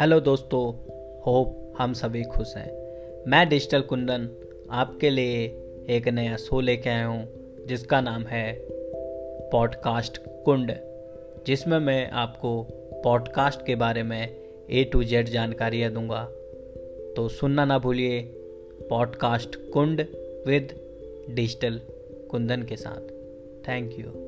Hello दोस्तों, hope हम सभी खुश हैं। मैं डिजिटल कुंदन आपके लिए एक नया शो लेके आया हूँ, जिसका नाम है पॉडकास्ट कुंड, जिसमें मैं आपको पॉडकास्ट के बारे में ए टू जेड जानकारियाँ दूँगा। तो सुनना ना भूलिए, podcast Kund with digital Kundan के साथ। Thank you